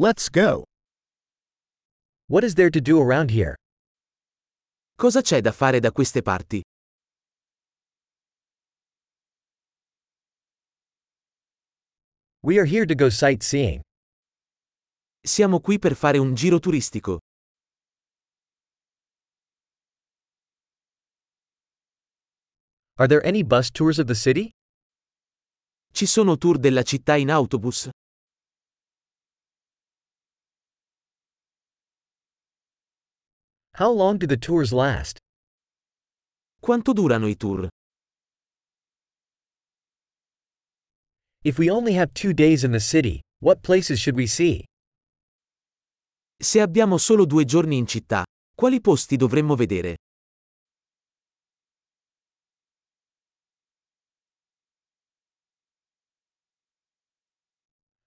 Let's go. What is there to do around here? Cosa c'è da fare da queste parti? We are here to go sightseeing. Siamo qui per fare un giro turistico. Are there any bus tours of the city? Ci sono tour della città in autobus? How long do the tours last? Quanto durano i tour? If we only have two days in the city, what places should we see? Se abbiamo solo due giorni in città, quali posti dovremmo vedere?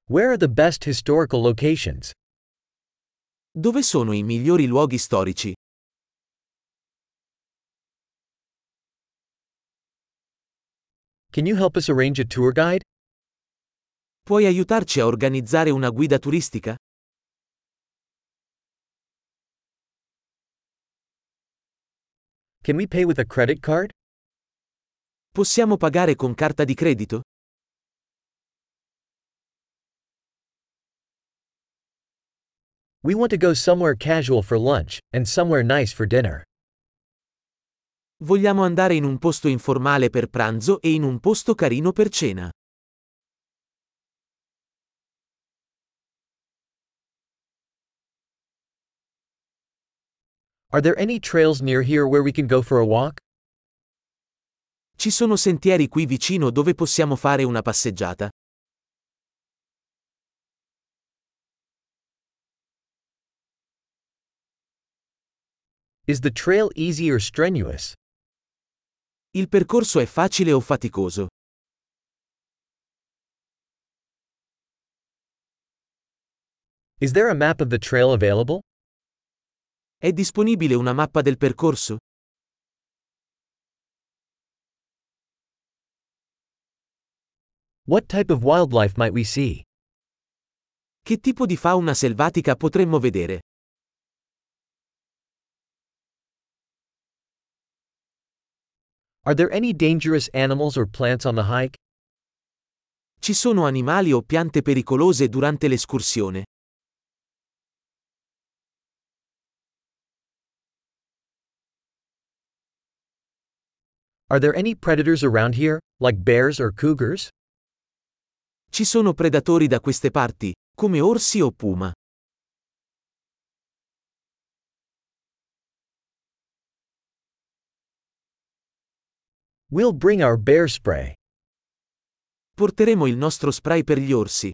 Where are the best historical locations? Dove sono i migliori luoghi storici? Can you help us arrange a tour guide? Puoi aiutarci a organizzare una guida turistica? Can we pay with a credit card? Possiamo pagare con carta di credito? We want to go somewhere casual for lunch, and somewhere nice for dinner. Vogliamo andare in un posto informale per pranzo e in un posto carino per cena. Are there any trails near here where we can go for a walk? Ci sono sentieri qui vicino dove possiamo fare una passeggiata? Is the trail easy or strenuous? Il percorso è facile o faticoso? Is there a map of the trail available? È disponibile una mappa del percorso? What type of wildlife might we see? Che tipo di fauna selvatica potremmo vedere? Are there any dangerous animals or plants on the hike? Ci sono animali o piante pericolose durante l'escursione? Are there any predators around here, like bears or cougars? Ci sono predatori da queste parti, come orsi o puma? We'll bring our bear spray. Porteremo il nostro spray per gli orsi.